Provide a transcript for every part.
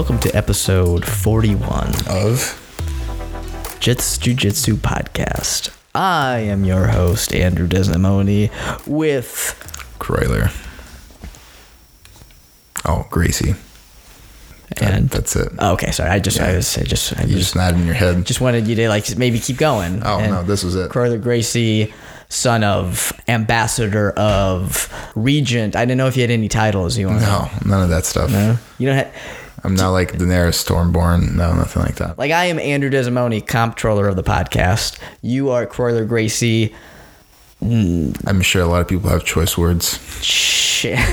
Welcome to episode 41 Of Jits Jiu Jitsu Podcast. I am your host, Andrew Desnamoni, with Croyler. Oh, Gracie. That- and that's it. oh, okay, sorry, I just I was I just I You just just nodded in your head. just wanted you to like maybe keep going. Oh, And no, this was it. Croyler Gracie, son of ambassador of regent. I didn't know if you had any titles you want. No, none of that stuff. No, you don't have. I'm not like Daenerys Stormborn. No, nothing like that. Like I am Andrew Desmoni, comptroller of the podcast. You are Croyler Gracie. I'm sure a lot of people have choice words. Shit.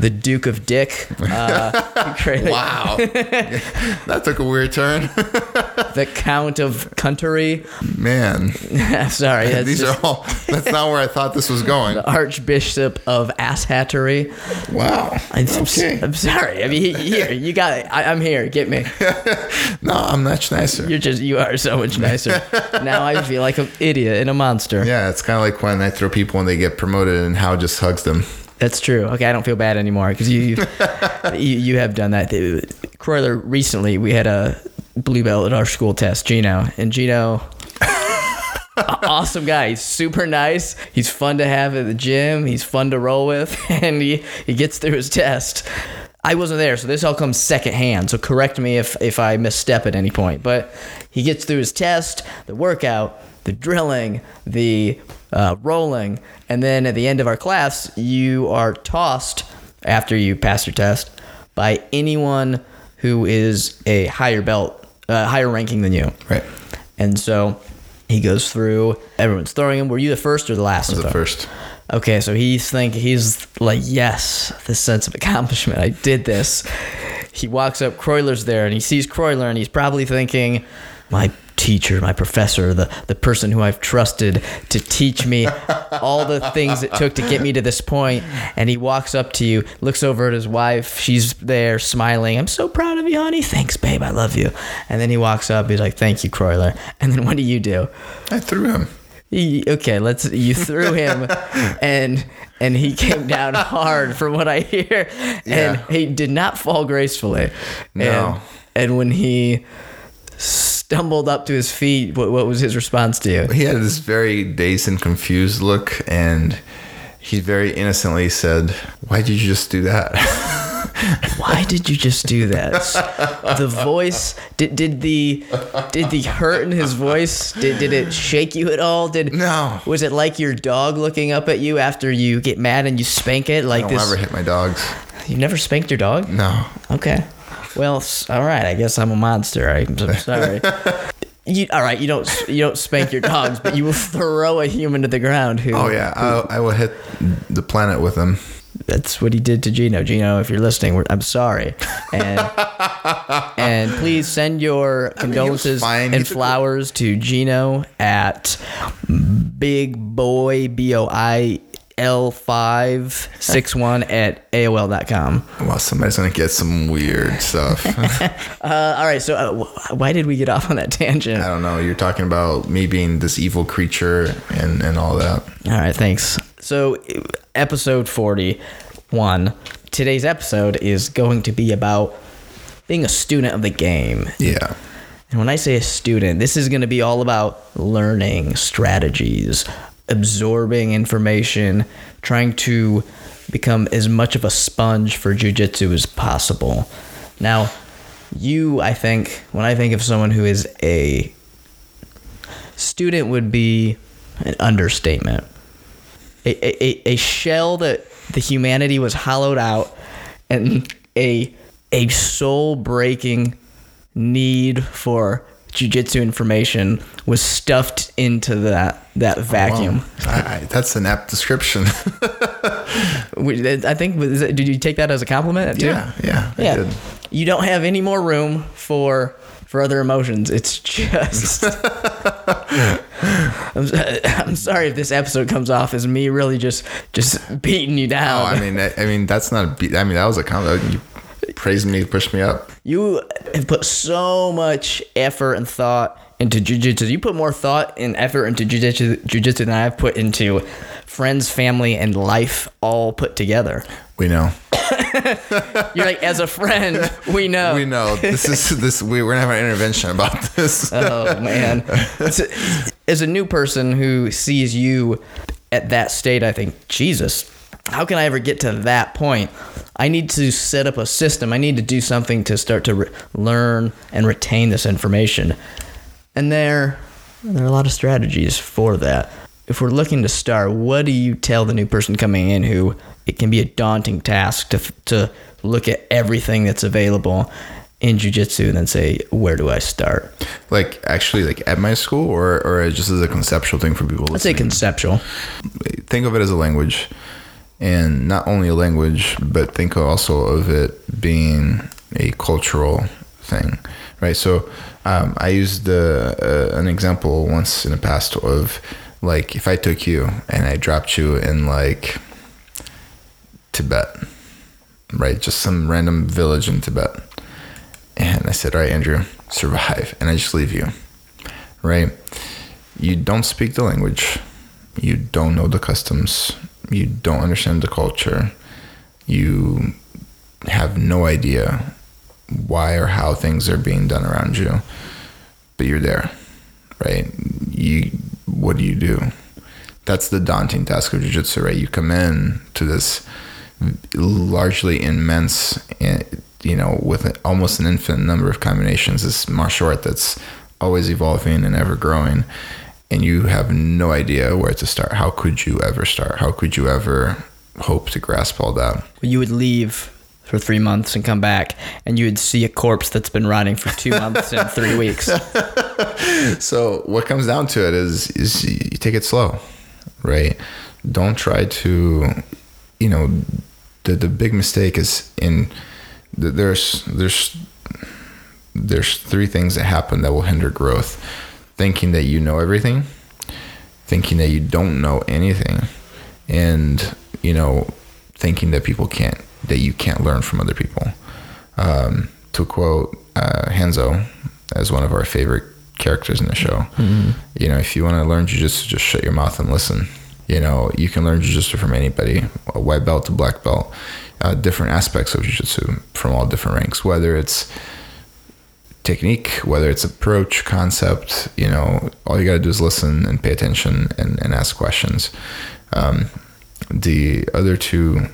the Duke of Dick. Uh, Wow. that took a weird turn. the Count of Cuntery. Man, Sorry, that's these just are all, that's not where I thought this was going. the Archbishop of Asshattery. Wow. I'm, Okay. I'm sorry. I mean, here you got it. I, I'm here. Get me. No, I'm much nicer. You're just you are so much nicer. now I feel like an idiot and a monster. Yeah, it's kind of like when I throw people when they get promoted and how just hugs them. That's true. Okay, I don't feel bad anymore because you, you you have done that. Croyler, recently we had a blue belt at our school test, Gino, and Gino, awesome guy. He's super nice. He's fun to have at the gym. He's fun to roll with, and he he gets through his test. I wasn't there, so this all comes secondhand. So correct me if if I misstep at any point. But he gets through his test, the workout, the drilling, the uh, rolling, and then at the end of our class, you are tossed after you pass your test by anyone who is a higher belt, uh, higher ranking than you. Right. And so he goes through. Everyone's throwing him. Were you the first or the last? Was the first. Okay, so he's thinking he's like, yes, this sense of accomplishment. I did this. He walks up, Croyler's there, and he sees Croyler, and he's probably thinking, my teacher, my professor, the the person who I've trusted to teach me all the things it took to get me to this point. And he walks up to you, looks over at his wife. She's there smiling. I'm so proud of you, honey. Thanks, babe. I love you. And then he walks up. He's like, thank you, Croyler. And then what do you do? I threw him. Okay, let's. You threw him, and and he came down hard, from what I hear, and Yeah. he did not fall gracefully. No. And, and when he stumbled up to his feet, what, what was his response to you? He had this very dazed and confused look, and he very innocently said, Why did you just do that? Why did you just do that? The voice did did the did the hurt in his voice did, did it shake you at all? Did No. Was it like your dog looking up at you after you get mad and you spank it I like don't this? ever hit my dogs. You never spanked your dog? No. Okay. Well, all right. I guess I'm a monster. I'm so sorry. You, all right. You don't you don't spank your dogs, but you will throw a human to the ground. Who? Oh, yeah. I, I will hit the planet with him. That's what he did to Gino. Gino, if you're listening, we're, I'm sorry, and and please send your condolences fine. He and flowers to Gino at Big Boy B O I L five six one at AOL.com. Well, somebody's to get some weird stuff. Uh, all right. So uh, why did we get off on that tangent? I don't know. You're talking about me being this evil creature and, and all that. All right, thanks. So, episode 41. Today's episode is going to be about being a student of the game. Yeah. And when I say a student, this is going to be all about learning strategies, absorbing information, trying to become as much of a sponge for jujitsu as possible. Now, you, I think, when I think of someone who is a student, would be an understatement. A, a, a shell that the humanity was hollowed out, and a a soul breaking need for jujitsu information was stuffed into that that vacuum. I, I, that's an apt description. I think did you take that as a compliment? Too? yeah. Yeah. Yeah. You don't have any more room for for other emotions. It's just. I'm, I'm sorry if this episode comes off as me really just just beating you Oh, down. I mean, I, I mean, that's not a beat. I mean, that was a compliment. You praised me, pushed me up. You have put so much effort and thought into jujitsu. You put more thought and effort into jujitsu, jujitsu than I've put into friends, family, and life all put together. We know. You're like, as a friend, we know. We know. This is this. We, we're gonna have an intervention about this. Oh man. So, as a new person who sees you at that state, I think, Jesus, how can I ever get to that point? I need to set up a system. I need to do something to start to re- learn and retain this information. And there, there are a lot of strategies for that. If we're looking to start, what do you tell the new person coming in who it can be a daunting task to, to look at everything that's available in jujitsu and then say, where do I start? like actually, like at my school, or or just as a conceptual thing for people. I'd say conceptual. think of it as a language and not only a language but think also of it being a cultural thing right so um, i used the, uh, an example once in the past of like if i took you and i dropped you in like tibet right? Just some random village in tibet. And i said all right andrew survive. And i just leave you right? You don't speak the language. You don't know the customs. You don't understand the culture. You have no idea why or how things are being done around you but you're there right? You what do you do? That's the daunting task of jiu-jitsu right? You come in to this largely immense eh, you know with almost an infinite number of combinations this martial art that's always evolving and ever growing. And you have no idea where to start. How could you ever start? How could you ever hope to grasp all that? You would leave for three months and come back, and you would see a corpse that's been rotting for two months and three weeks. so what comes down to it is is you take it slow right? Don't try to you know the the big mistake is in th- there's there's there's three things that happen that will hinder growth. Thinking that you know everything thinking that you don't know anything and you know thinking that people can't that you can't learn from other people. Um, to quote uh, Hanzo as one of our favorite characters in the show you know if you want to learn jujitsu just shut your mouth and listen you know you can learn jujitsu from anybody a white belt to black belt uh, different aspects of jujitsu from all different ranks whether it's technique, whether it's approach, concept, you know, all you got to do is listen and pay attention and, and ask questions. Um, the other two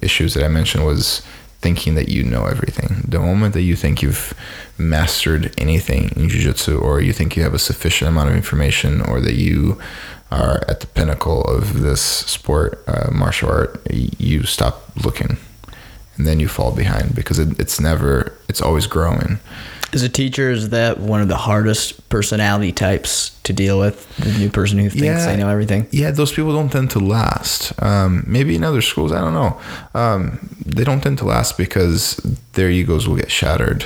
issues that I mentioned was thinking that you know everything. The moment that you think you've mastered anything in jiu-jitsu or you think you have a sufficient amount of information or that you are at the pinnacle of this sport, uh, martial art, you stop looking and then you fall behind because it, it's never, it's always growing. As a teacher, is that one of the hardest personality types to deal with? The new person who thinks Yeah. they know everything. Yeah, those people don't tend to last. Um, maybe in other schools, I don't know. Um, they don't tend to last because their egos will get shattered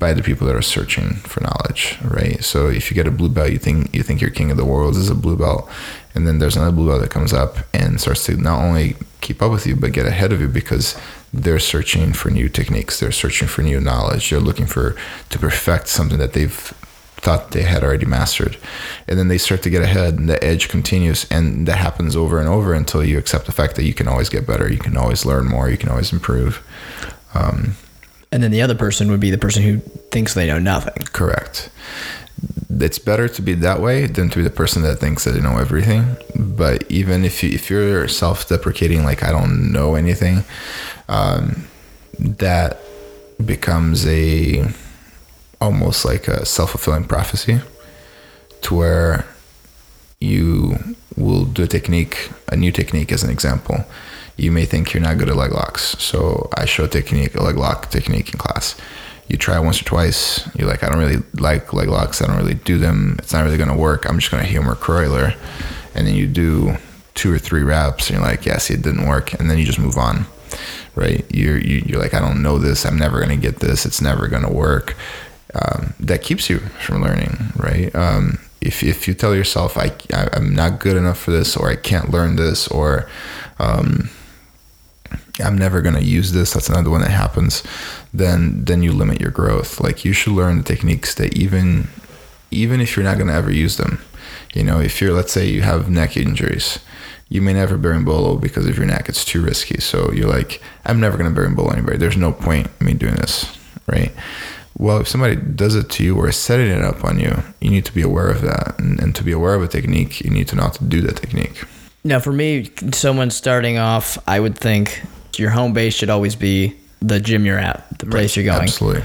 by the people that are searching for knowledge, right? So if you get a blue belt, you think you think you're king of the world as a blue belt, and then there's another blue belt that comes up and starts to not only keep up with you but get ahead of you because they're searching for new techniques, they're searching for new knowledge, they're looking for to perfect something that they've thought they had already mastered. And then they start to get ahead and the edge continues and that happens over and over until you accept the fact that you can always get better, you can always learn more, you can always improve. Um, And then the other person would be the person who thinks they know nothing. correct. It's better to be that way than to be the person that thinks that they know everything. But even if you if you're self-deprecating, like I don't know anything, um, that becomes a almost like a self-fulfilling prophecy to where you will do a technique a new technique as an example you may think you're not good at leg locks. So i show technique leg lock technique in class. You try once or twice. You're like i don't really like leg locks. I don't really do them. It's not really going to work. I'm just going to humor Croyler. and then you do two or three reps and you're like yeah see it didn't work. And then you just move on right? You're you, you're like i don't know this. I'm never going to get this. It's never going to work. Um, that keeps you from learning right? Um, if, if you tell yourself I, I i'm not good enough for this or i can't learn this or um, i'm never going to use this that's another one that happens then then you limit your growth like you should learn the techniques that even even if you're not going to ever use them you know if you're let's say you have neck injuries you may never berimbolo because of your neck. It's too risky. So you're like, I'm never going to berimbolo anybody. There's no point in me doing this, right? Well, if somebody does it to you or is setting it up on you, you need to be aware of that. And, and to be aware of a technique, you need to to do that technique. Now, for me, someone starting off, I would think your home base should always be the gym you're at, the place you're going. Absolutely.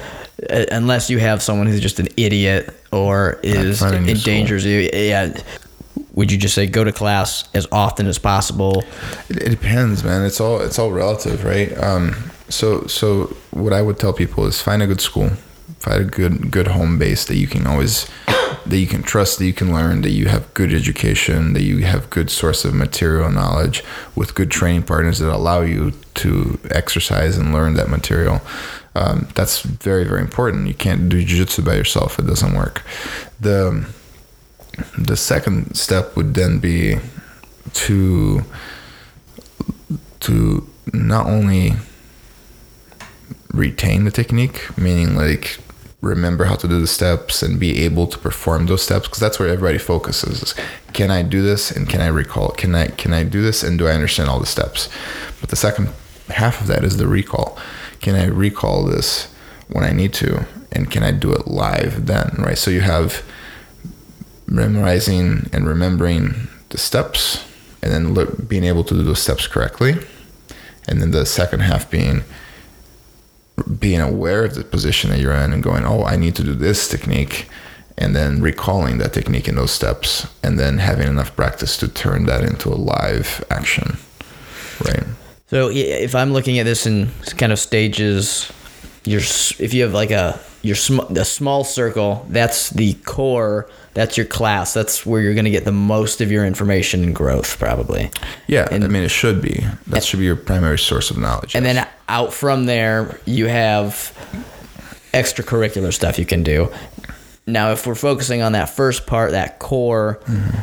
Uh, unless you have someone who's just an idiot or is find a new endangers you. Yeah. Would you just say go to class as often as possible? It, it depends, man. It's all it's all relative, right? Um, so so what I would tell people is find a good school, find a good good home base that you can always that you can trust, that you can learn, that you have good education, that you have good source of material knowledge with good training partners that allow you to exercise and learn that material. Um, that's very very important. You can't do jiu-jitsu by yourself; it doesn't work. The the second step would then be to to not only retain the technique, meaning like remember how to do the steps and be able to perform those steps because that's where everybody focuses can i do this and can i recall? Can i can i do this and do i understand all the steps? But the second half of that is the recall. Can i recall this when i need to and can i do it live then? Right? So you have memorizing and remembering the steps and then being able to do those steps correctly. And then the second half being being aware of the position that you're in and going oh i need to do this technique and then recalling that technique in those steps and then having enough practice to turn that into a live action right So if I'm looking at this in kind of stages, you're if you have like a your sm- small circle, that's the core. That's your class. That's where you're going to get the most of your information and growth, probably. yeah i mean it should be that should be your primary source of knowledge And yes. then out from there, you have extracurricular stuff you can do. Now, if we're focusing on that first part, that core, mm-hmm.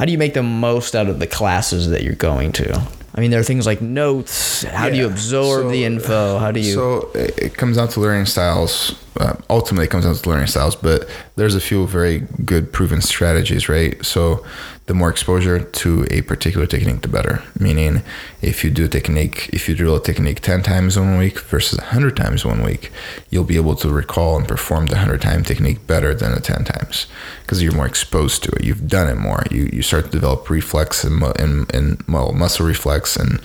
How do you make the most out of the classes that you're going to? I mean, there are things like notes. How do you absorb So- the info? How do you? So it it comes down to learning styles. Uh, ultimately, it comes down to learning styles, but there's a few very good proven strategies, right? So the more exposure to a particular technique, the better. Meaning, if you do a technique, if you drill a technique 10 times one week versus 100 times one week, you'll be able to recall and perform the 100 time technique better than the 10 times because you're more exposed to it. You've done it more. You, you start to develop reflex and, and, and well, muscle reflex and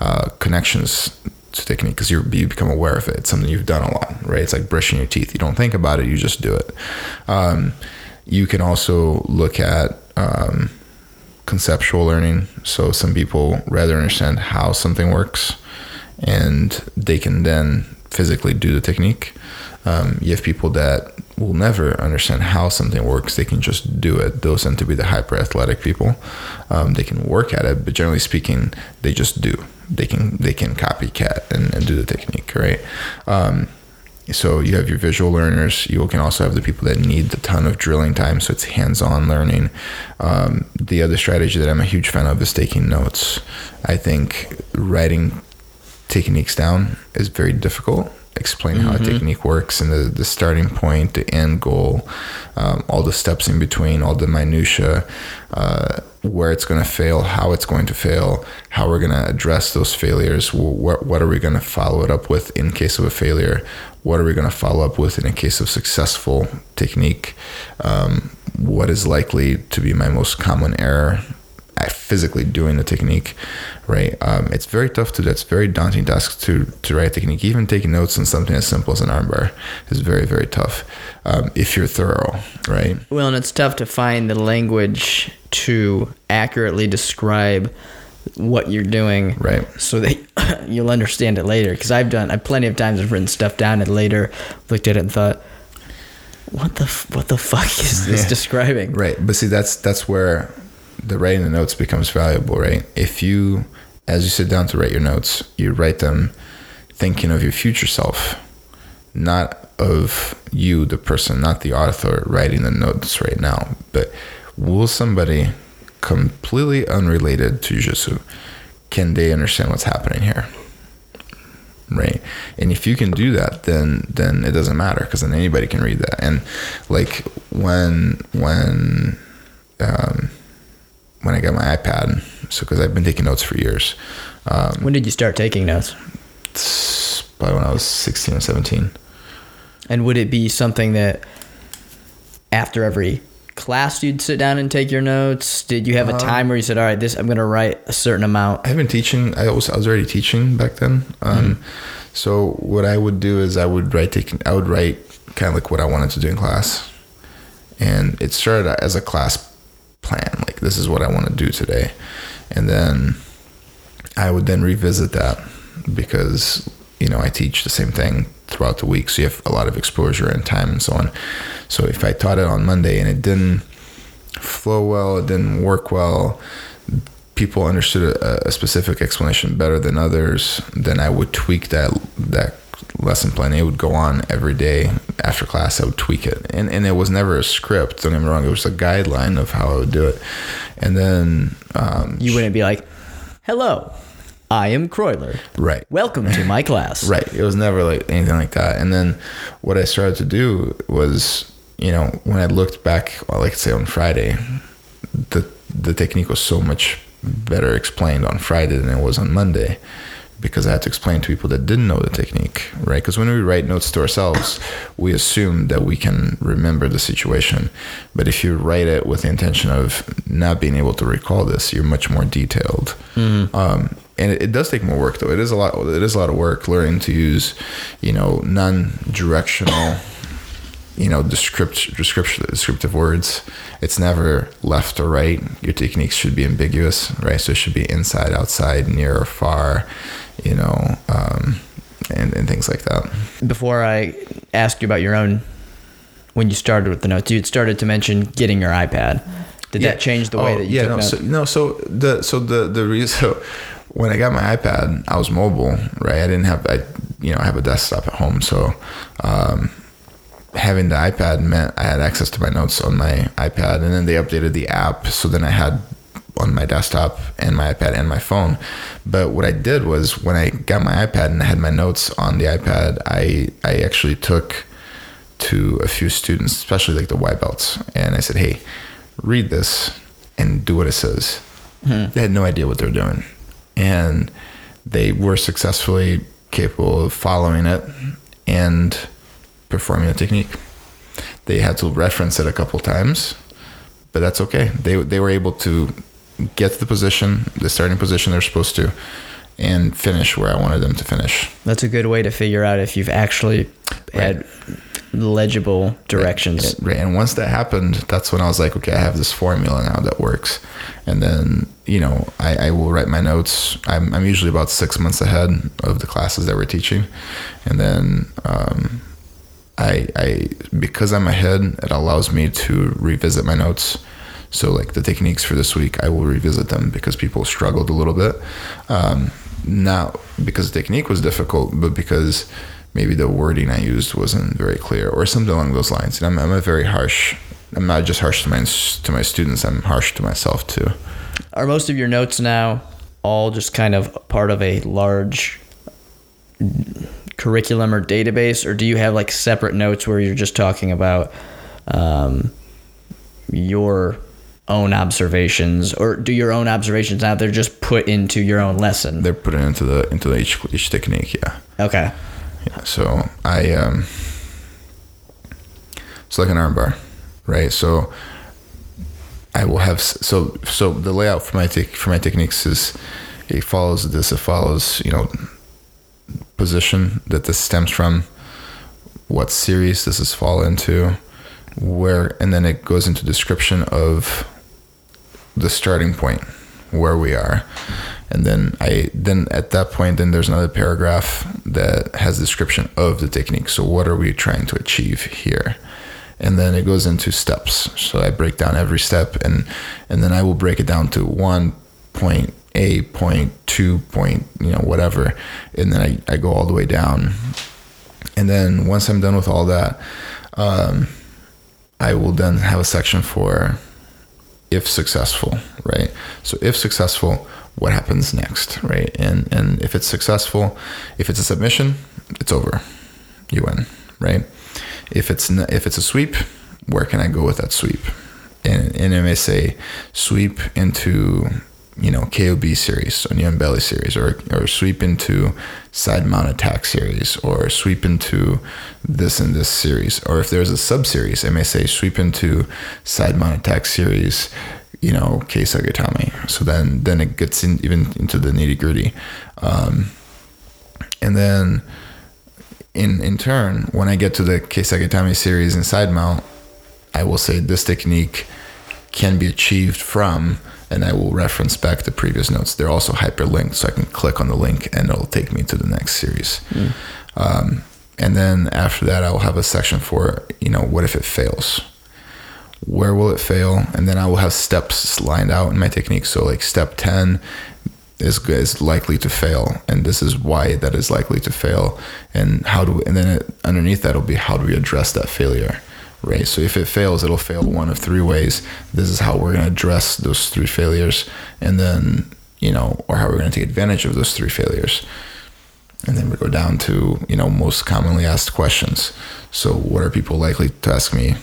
uh, connections to technique because you become aware of it. It's something you've done a lot, right? It's like brushing your teeth. You don't think about it, you just do it. Um, you can also look at um, conceptual learning. So some people rather understand how something works, and they can then physically do the technique. Um, you have people that will never understand how something works. They can just do it. Those tend to be the hyper athletic people. Um, they can work at it, but generally speaking, they just do. They can they can copycat and, and do the technique, right? Um, so you have your visual learners. You can also have the people that need a ton of drilling time, so it's hands-on learning. Um, the other strategy that I'm a huge fan of is taking notes. I think writing techniques down is very difficult. Explain how a technique works and the, the starting point, the end goal, um, all the steps in between, all the minutia, uh, where it's going to fail, how it's going to fail, how we're going to address those failures, wh- what, what are we going to follow it up with in case of a failure, what are we going to follow up with in a case of successful technique, um, what is likely to be my most common error at physically doing the technique, right? Um, it's very tough to. It's very daunting task to to write technique. Even taking notes on something as simple as an armbar is very very tough um, if you're thorough, right? well, and it's tough to find the language to accurately describe what you're doing, Right. So that you'll understand it later. Because I've done, I've plenty of times I've written stuff down and later looked at it and thought, what the f- what the fuck is this Yeah. describing? Right. But see, that's that's where the writing the notes becomes valuable, right? If you, as you sit down to write your notes, you write them thinking of your future self, not of you, the person, not the author writing the notes right now, but will somebody completely unrelated to jiu-jitsu, can they understand what's happening here? right and if you can do that then then it doesn't matter because then anybody can read that and like when when um when I got my iPad. So because I've been taking notes for years. Um, when did you start taking notes? probably when I was 16 or 17. And would it be something that after every class you'd sit down and take your notes? Did you have a time where you said, "All right, this I'm going to write a certain amount"? I've been teaching. I was I was already teaching back then. Um, So what I would do is I would write taking I would write kind of like what I wanted to do in class, and it started as a class plan. Like this is what I want to do today, and then I would then revisit that because you know I teach the same thing throughout the week, so you have a lot of exposure and time and so on. So if I taught it on Monday and it didn't flow well, it didn't work well, people understood a, a specific explanation better than others, then I would tweak that that lesson plan. It would go on every day after class. I would tweak it, and and it was never a script. Don't get me wrong; it was a guideline of how I would do it. And then, um, You wouldn't be like, "Hello, I am Croyler. right, Welcome to my class." Right. It was never like anything like that. And then what I started to do was, you know, when I looked back, well, like say on Friday, the the technique was so much better explained on Friday than it was on Monday because I had to explain to people that didn't know the technique, right? Because when we write notes to ourselves, we assume that we can remember the situation. But if you write it with the intention of not being able to recall this, you're much more detailed. Um, and it, it does take more work, though. It is a lot. It is a lot of work learning to use, you know, non-directional you know descript, description descriptive words it's never left or right your techniques should be ambiguous right so it should be inside outside near or far you know um, and, and things like that Before I asked you about your own, when you started with the notes, you had started to mention getting your iPad. Did that change the way Oh, that you yeah no notes? so, no so the so the the reason so when I got my iPad I was mobile right I didn't have I you know I have a desktop at home so um, having the iPad meant I had access to my notes on my iPad, and then they updated the app, so then I had on my desktop and my iPad and my phone. But what I did was when I got my iPad and I had my notes on the iPad, I I actually took to a few students, especially like the white belts, and I said, "Hey, read this and do what it says." Hmm. They had no idea what they're doing, and they were successfully capable of following it and performing the technique. They had to reference it a couple times, but that's okay. They they were able to get to the position, the starting position they're supposed to, and finish where I wanted them to finish. That's a good way to figure out if you've actually had legible directions. Right. And once that happened, that's when I was like, okay, I have this formula now that works. And then, you know, I, I will write my notes. I'm, I'm usually about six months ahead of the classes that we're teaching. And then, um, I, I, because I'm ahead, it allows me to revisit my notes. So, like the techniques for this week, I will revisit them because people struggled a little bit. Um, not because the technique was difficult, but because maybe the wording I used wasn't very clear or something along those lines. And I'm, I'm a very harsh. I'm not just harsh to my to my students. I'm harsh to myself too. Are most of your notes now all just kind of part of a large curriculum or database, or do you have like separate notes where you're just talking about um, your own observations, or do your own observations now they're just put into your own lesson? They're put into the into the each each technique. Yeah. Okay. Yeah. So I um. It's like an armbar, right? So I will have so so the layout for my tech for my techniques is it follows this. It follows you know position that this stems from, what series this fall into, where, and then it goes into description of the starting point where we are. And then i then at that point then there's another paragraph that has description of the technique. So what are we trying to achieve here? And then it goes into steps. So i break down every step and and then i will break it down to one point a point two point you know whatever. And then i, I go all the way down. And then once i'm done with all that um, i will then have a section for if successful right? So if successful what happens next right? And and if it's successful if it's a submission it's over. You win right? If it's if it's a sweep where can i go with that sweep? And, and it may say sweep into you know KOB series, knee on belly series, or or sweep into side mount attack series, or sweep into this and this series, or if there's a sub series, it may say sweep into side mount attack series, you know Sagetame. So then then it gets in, even into the nitty gritty, um, and then in in turn, when I get to the Kesa Gatame series in side mount, I will say this technique can be achieved from and I will reference back the previous notes. They're also hyperlinked, so I can click on the link and it'll take me to the next series. Mm. Um, and then after that, I will have a section for you know what if it fails? Where will it fail? And then I will have steps lined out in my technique. So like step ten is is likely to fail, and this is why that is likely to fail, and how do we, and then it, underneath that will be how do we address that failure right? So if it fails, it'll fail one of three ways. This is how we're going to address those three failures, and then you know, or how we're going to take advantage of those three failures. And then we go down to you know most commonly asked questions. So what are people likely to ask me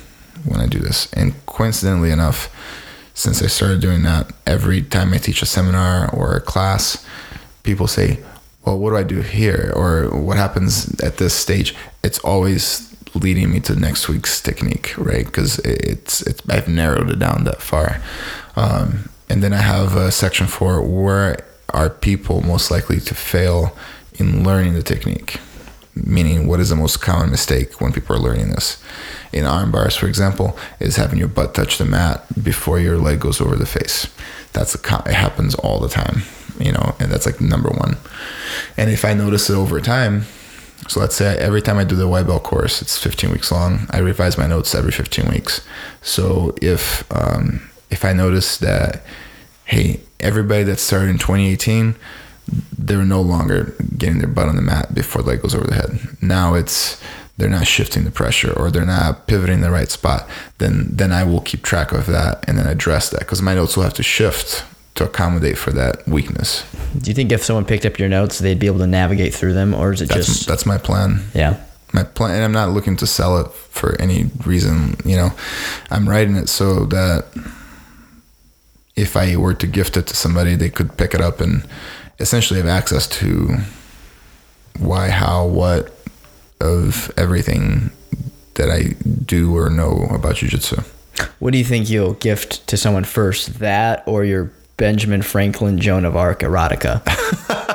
when I do this? And coincidentally enough, since I started doing that, every time I teach a seminar or a class, people say, "Well, what do I do here?" or "What happens at this stage?" It's always leading me to next week's technique, right? Because it's it's I've narrowed it down that far, um, and then I have a section for where are people most likely to fail in learning the technique, meaning what is the most common mistake when people are learning this. In arm bars, for example, is having your butt touch the mat before your leg goes over the face. That's a it happens all the time, you know, and that's like number one. And if I notice it over time, so let's say every time I do the white belt course, it's 15 weeks long. I revise my notes every 15 weeks. So if um, if I notice that, hey, everybody that started in 2018, they're no longer getting their butt on the mat before the leg goes over the head. Now it's they're not shifting the pressure or they're not pivoting the right spot. Then then I will keep track of that and then address that because my notes will have to shift to accommodate for that weakness. Do you think if someone picked up your notes, they'd be able to navigate through them, or is it that's, just that's my plan? Yeah, my plan, and I'm not looking to sell it for any reason. You know, I'm writing it so that if I were to gift it to somebody, they could pick it up and essentially have access to why, how, what of everything that I do or know about jujitsu. What do you think you'll gift to someone first, that or your Benjamin Franklin Joan of Arc erotica.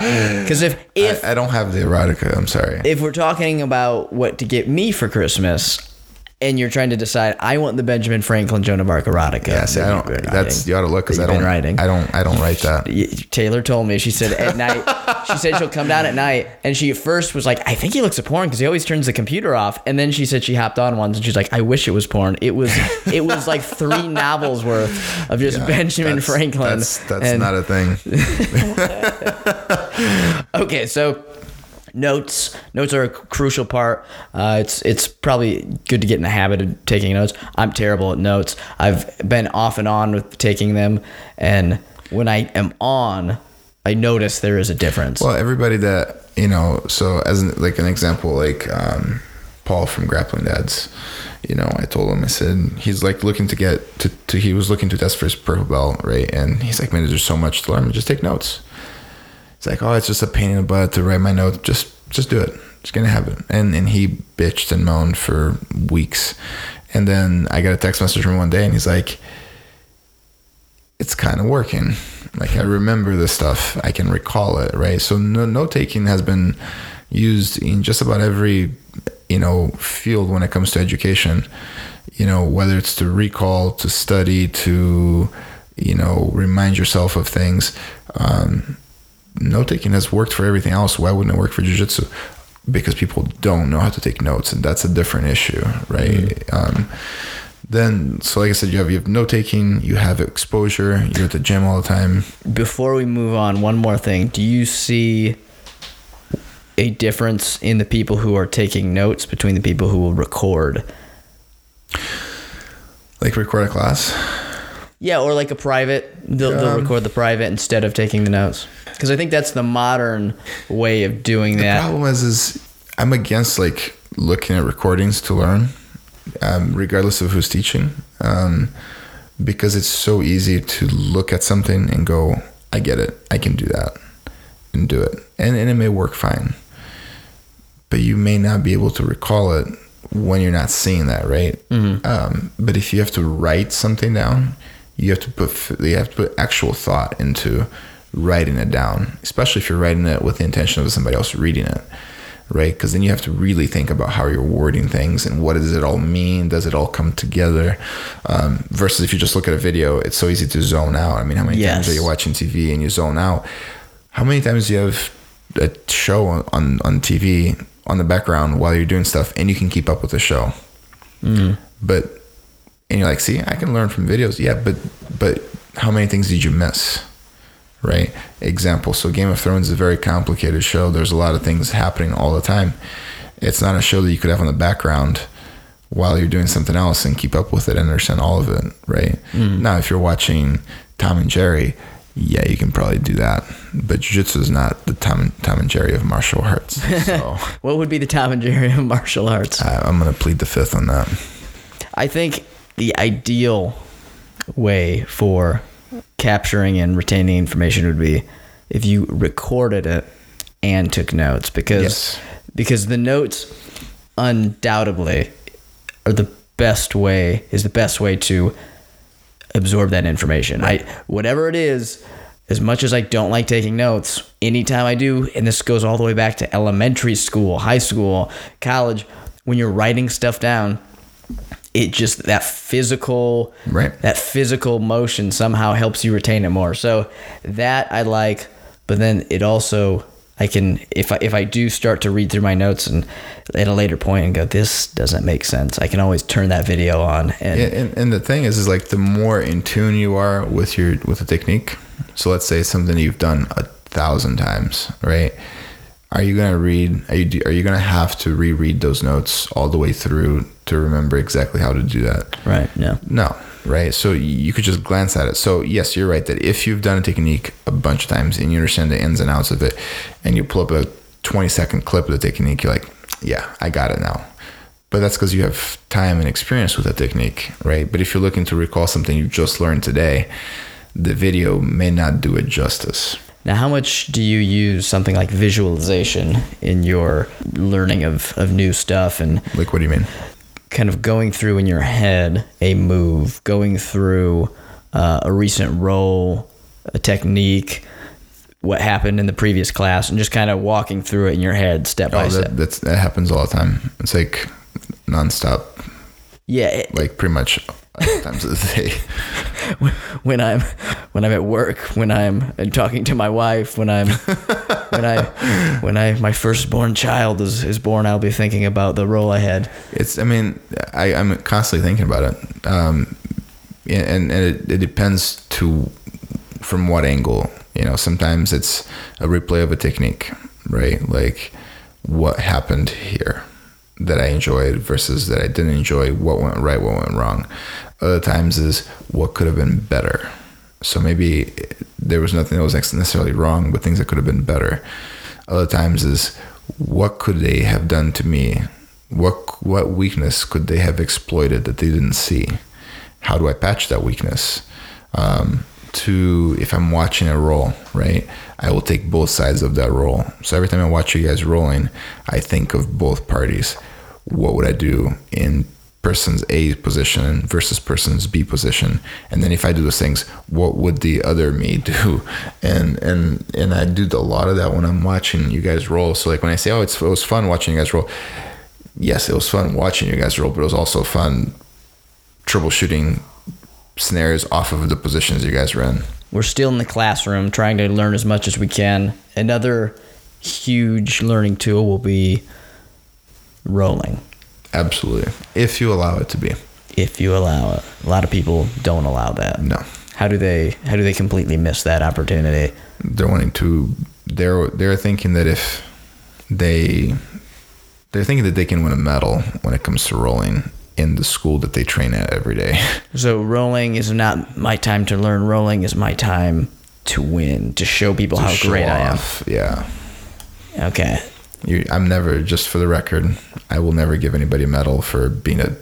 Because if if I, I, don't have the erotica, I'm sorry. If we're talking about what to get me for Christmas, and you're trying to decide, I want the Benjamin Franklin Joan of Arc erotica. Yeah, see, I don't. That's you ought to look because I don't. Writing. I don't. I don't write that. Taylor told me. She said at night. she said she'll come down at night, and she at first was like, I think he looks at porn because he always turns the computer off. And then she said she hopped on once, and she's like, I wish it was porn. It was. It was like three novels worth of just yeah, Benjamin that's, Franklin. That's, that's and, not a thing. okay, so notes. Notes are a crucial part. Uh, it's it's probably good to get in the habit of taking notes. I'm terrible at notes. I've been off and on with taking them and when i am on i notice there is a difference. Well everybody that you know so as an, like an example like um, paul from grappling dads you know i told him i said he's like looking to get to, to he was looking to test for his purple belt right? And he's like man there's so much to learn. Just take notes it's like, oh, it's just a pain in the butt to write my notes. Just just do it. It's gonna happen. And and he bitched and moaned for weeks. And then I got a text message from one day and he's like, It's kinda working. Like I remember this stuff. I can recall it, right? So no note taking has been used in just about every you know field when it comes to education you know whether it's to recall to study to you know remind yourself of things um, note taking has worked for everything else. Why wouldn't it work for jujitsu? Because people don't know how to take notes, and that's a different issue, right? Mm-hmm. Um, then, so like I said, you have you have note taking, you have exposure, you're at the gym all the time. Before we move on, one more thing: Do you see a difference in the people who are taking notes between the people who will record? Like record a class. Yeah, or like a private. They'll, um, they'll record the private instead of taking the notes. Because I think that's the modern way of doing the that. The problem is, is I'm against like looking at recordings to learn um, regardless of who's teaching, um, because it's so easy to look at something and go, "I get it. I can do that," and do it, and and it may work fine. But you may not be able to recall it when you're not seeing that, right? Um, but if you have to write something down, you have to put you have to put actual thought into writing it down, especially if you're writing it with the intention of somebody else reading it, right? Because then you have to really think about how you're wording things and what does it all mean? Does it all come together? Um, versus if you just look at a video, it's so easy to zone out. I mean, how many times are you watching TV and you zone out? How many times do you have a show on, on, on TV on the background while you're doing stuff and you can keep up with the show? But and you're like, see, I can learn from videos. Yeah, but but how many things did you miss? Right? Example. So Game of Thrones is a very complicated show. There's a lot of things happening all the time. It's not a show that you could have on the background while you're doing something else and keep up with it and understand all of it, right? Mm. Now, if you're watching Tom and Jerry, yeah, you can probably do that. But Jiu-Jitsu is not the Tom and, Tom and Jerry of martial arts. So What would be the Tom and Jerry of martial arts? I, I'm going to plead the fifth on that. I think the ideal way for capturing and retaining information would be if you recorded it and took notes because Yes. because the notes undoubtedly are the best way is the best way to absorb that information. I whatever it is, as much as I don't like taking notes, anytime I do, and this goes all the way back to elementary school, high school, college, when you're writing stuff down, it just that physical Right. that physical motion somehow helps you retain it more. So that I like, but then it also I can if I if I do start to read through my notes and at a later point and go this doesn't make sense, I can always turn that video on and Yeah, and, and the thing is, is like the more in tune you are with your with the technique. So let's say something you've done a thousand times, right? Are you gonna read? Are you are you gonna have to reread those notes all the way through to remember exactly how to do that? right, no. No, right? So you could just glance at it. So yes, you're right that if you've done a technique a bunch of times and you understand the ins and outs of it, and you pull up a 20 second clip of the technique, you're like, yeah, I got it now. But that's because you have time and experience with the technique, right? But if you're looking to recall something you just learned today, the video may not do it justice. Now, how much do you use something like visualization in your learning of, of new stuff and Like, what do you mean? kind of going through in your head a move, going through uh, a recent role, a technique, what happened in the previous class, and just kind of walking through it in your head step by Oh, step? that, that's, that happens all the time. It's like nonstop, Yeah, it, like pretty much times of the day. when I'm when I'm at work, when I'm talking to my wife, when I'm when I when I my firstborn child is, is born, I'll be thinking about the role I had. It's. I mean, I, I'm constantly thinking about it, um, and and it, it depends to from what angle. You know, sometimes it's a replay of a technique, right? Like what happened here that I enjoyed versus that I didn't enjoy. What went right, what went wrong. Other times is what could have been better. So maybe there was nothing that was necessarily wrong, but things that could have been better. Other times is what could they have done to me? What what weakness could they have exploited that they didn't see? How do I patch that weakness? Um, to if I'm watching a roll, right? I will take both sides of that roll. So every time I watch you guys rolling, I think of both parties. What would I do in person's A position versus person's B position? And then if I do those things, what would the other me do? And and and I do a lot of that when I'm watching you guys roll. So like when I say, oh, it's, it was fun watching you guys roll. Yes, it was fun watching you guys roll, but it was also fun troubleshooting scenarios off of the positions you guys were in. We're still in the classroom trying to learn as much as we can. Another huge learning tool will be rolling, Absolutely. If you allow it to be. if you allow it. A lot of people don't allow that. No. How do they how do they completely miss that opportunity? They're wanting to they're they're thinking that if they they're thinking that they can win a medal when it comes to rolling in the school that they train at every day. So rolling is not my time to learn. Rolling is my time to win, to show people To how show great I am. Yeah. Okay. You, I'm never, just for the record, I will never give anybody a medal for being a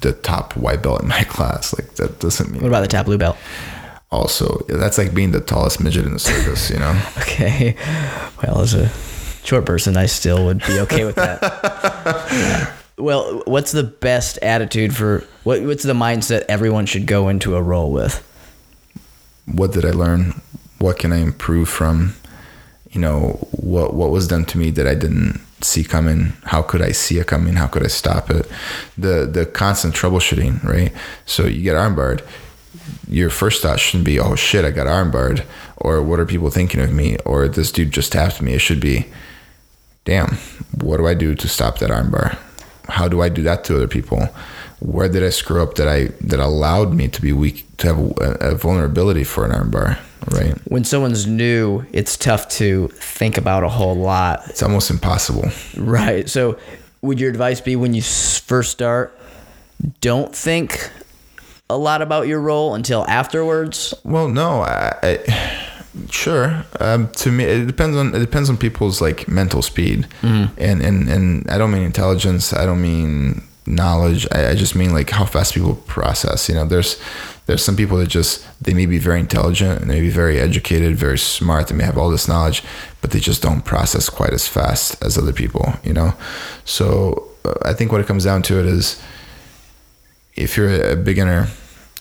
the top white belt in my class. Like that doesn't mean What about the top blue belt? also that's like being the tallest midget in the circus, you know. Okay. Well, as a short person, I still would be okay with that. Yeah. Well, what's the best attitude for what? What's the mindset everyone should go into a role with? What did I learn? What can I improve from? You know, what what was done to me that I didn't see coming? How could I see it coming? How could I stop it? The the constant troubleshooting, right? So you get armbarred. Your first thought shouldn't be, "Oh shit, I got armbarred," or "What are people thinking of me?" or "This dude just tapped me." It should be, "Damn, what do I do to stop that armbar? How do I do that to other people? Where did I screw up that I that allowed me to be weak to have a, a vulnerability for an armbar?" Right? When someone's new, it's tough to think about a whole lot. It's almost impossible. Right. So, would your advice be when you first start, don't think a lot about your role until afterwards? Well, no, I, I sure. Um, to me, it depends on it depends on people's like mental speed, and and and I don't mean intelligence. I don't mean knowledge. I, I just mean like how fast people process. You know, there's there's some people that just they may be very intelligent and they may be very educated, very smart. They may have all this knowledge, but they just don't process quite as fast as other people. You know, so uh, I think what it comes down to it is if you're a beginner,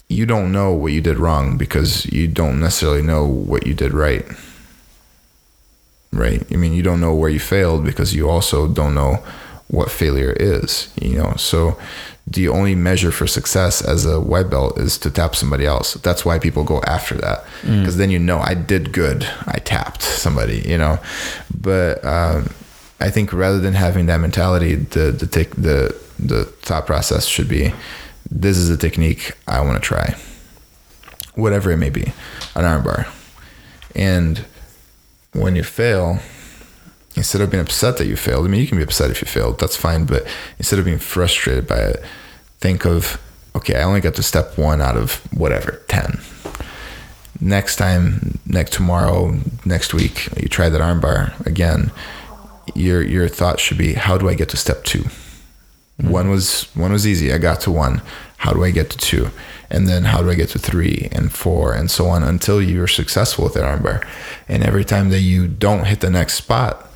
you don't know what you did wrong because you don't necessarily know what you did right. Right? I mean, you don't know where you failed because you also don't know what failure is, you know. So the only measure for success as a white belt is to tap somebody else. That's why people go after that because then you know I did good. I tapped somebody, you know. But um, I think rather than having that mentality, the the the the thought process should be this is a technique I want to try. Whatever it may be, an armbar. And when you fail, instead of being upset that you failed, I mean, you can be upset if you failed, that's fine. But instead of being frustrated by it, think of, okay, I only got to step one out of whatever, 10. Next time, next tomorrow, next week, you try that armbar again. Your your thought should be, how do I get to step 2 mm-hmm. One was one was easy. I got to one. How do I get to two? And then how do I get to three and four and so on until you're successful with that armbar. And every time that you don't hit the next spot,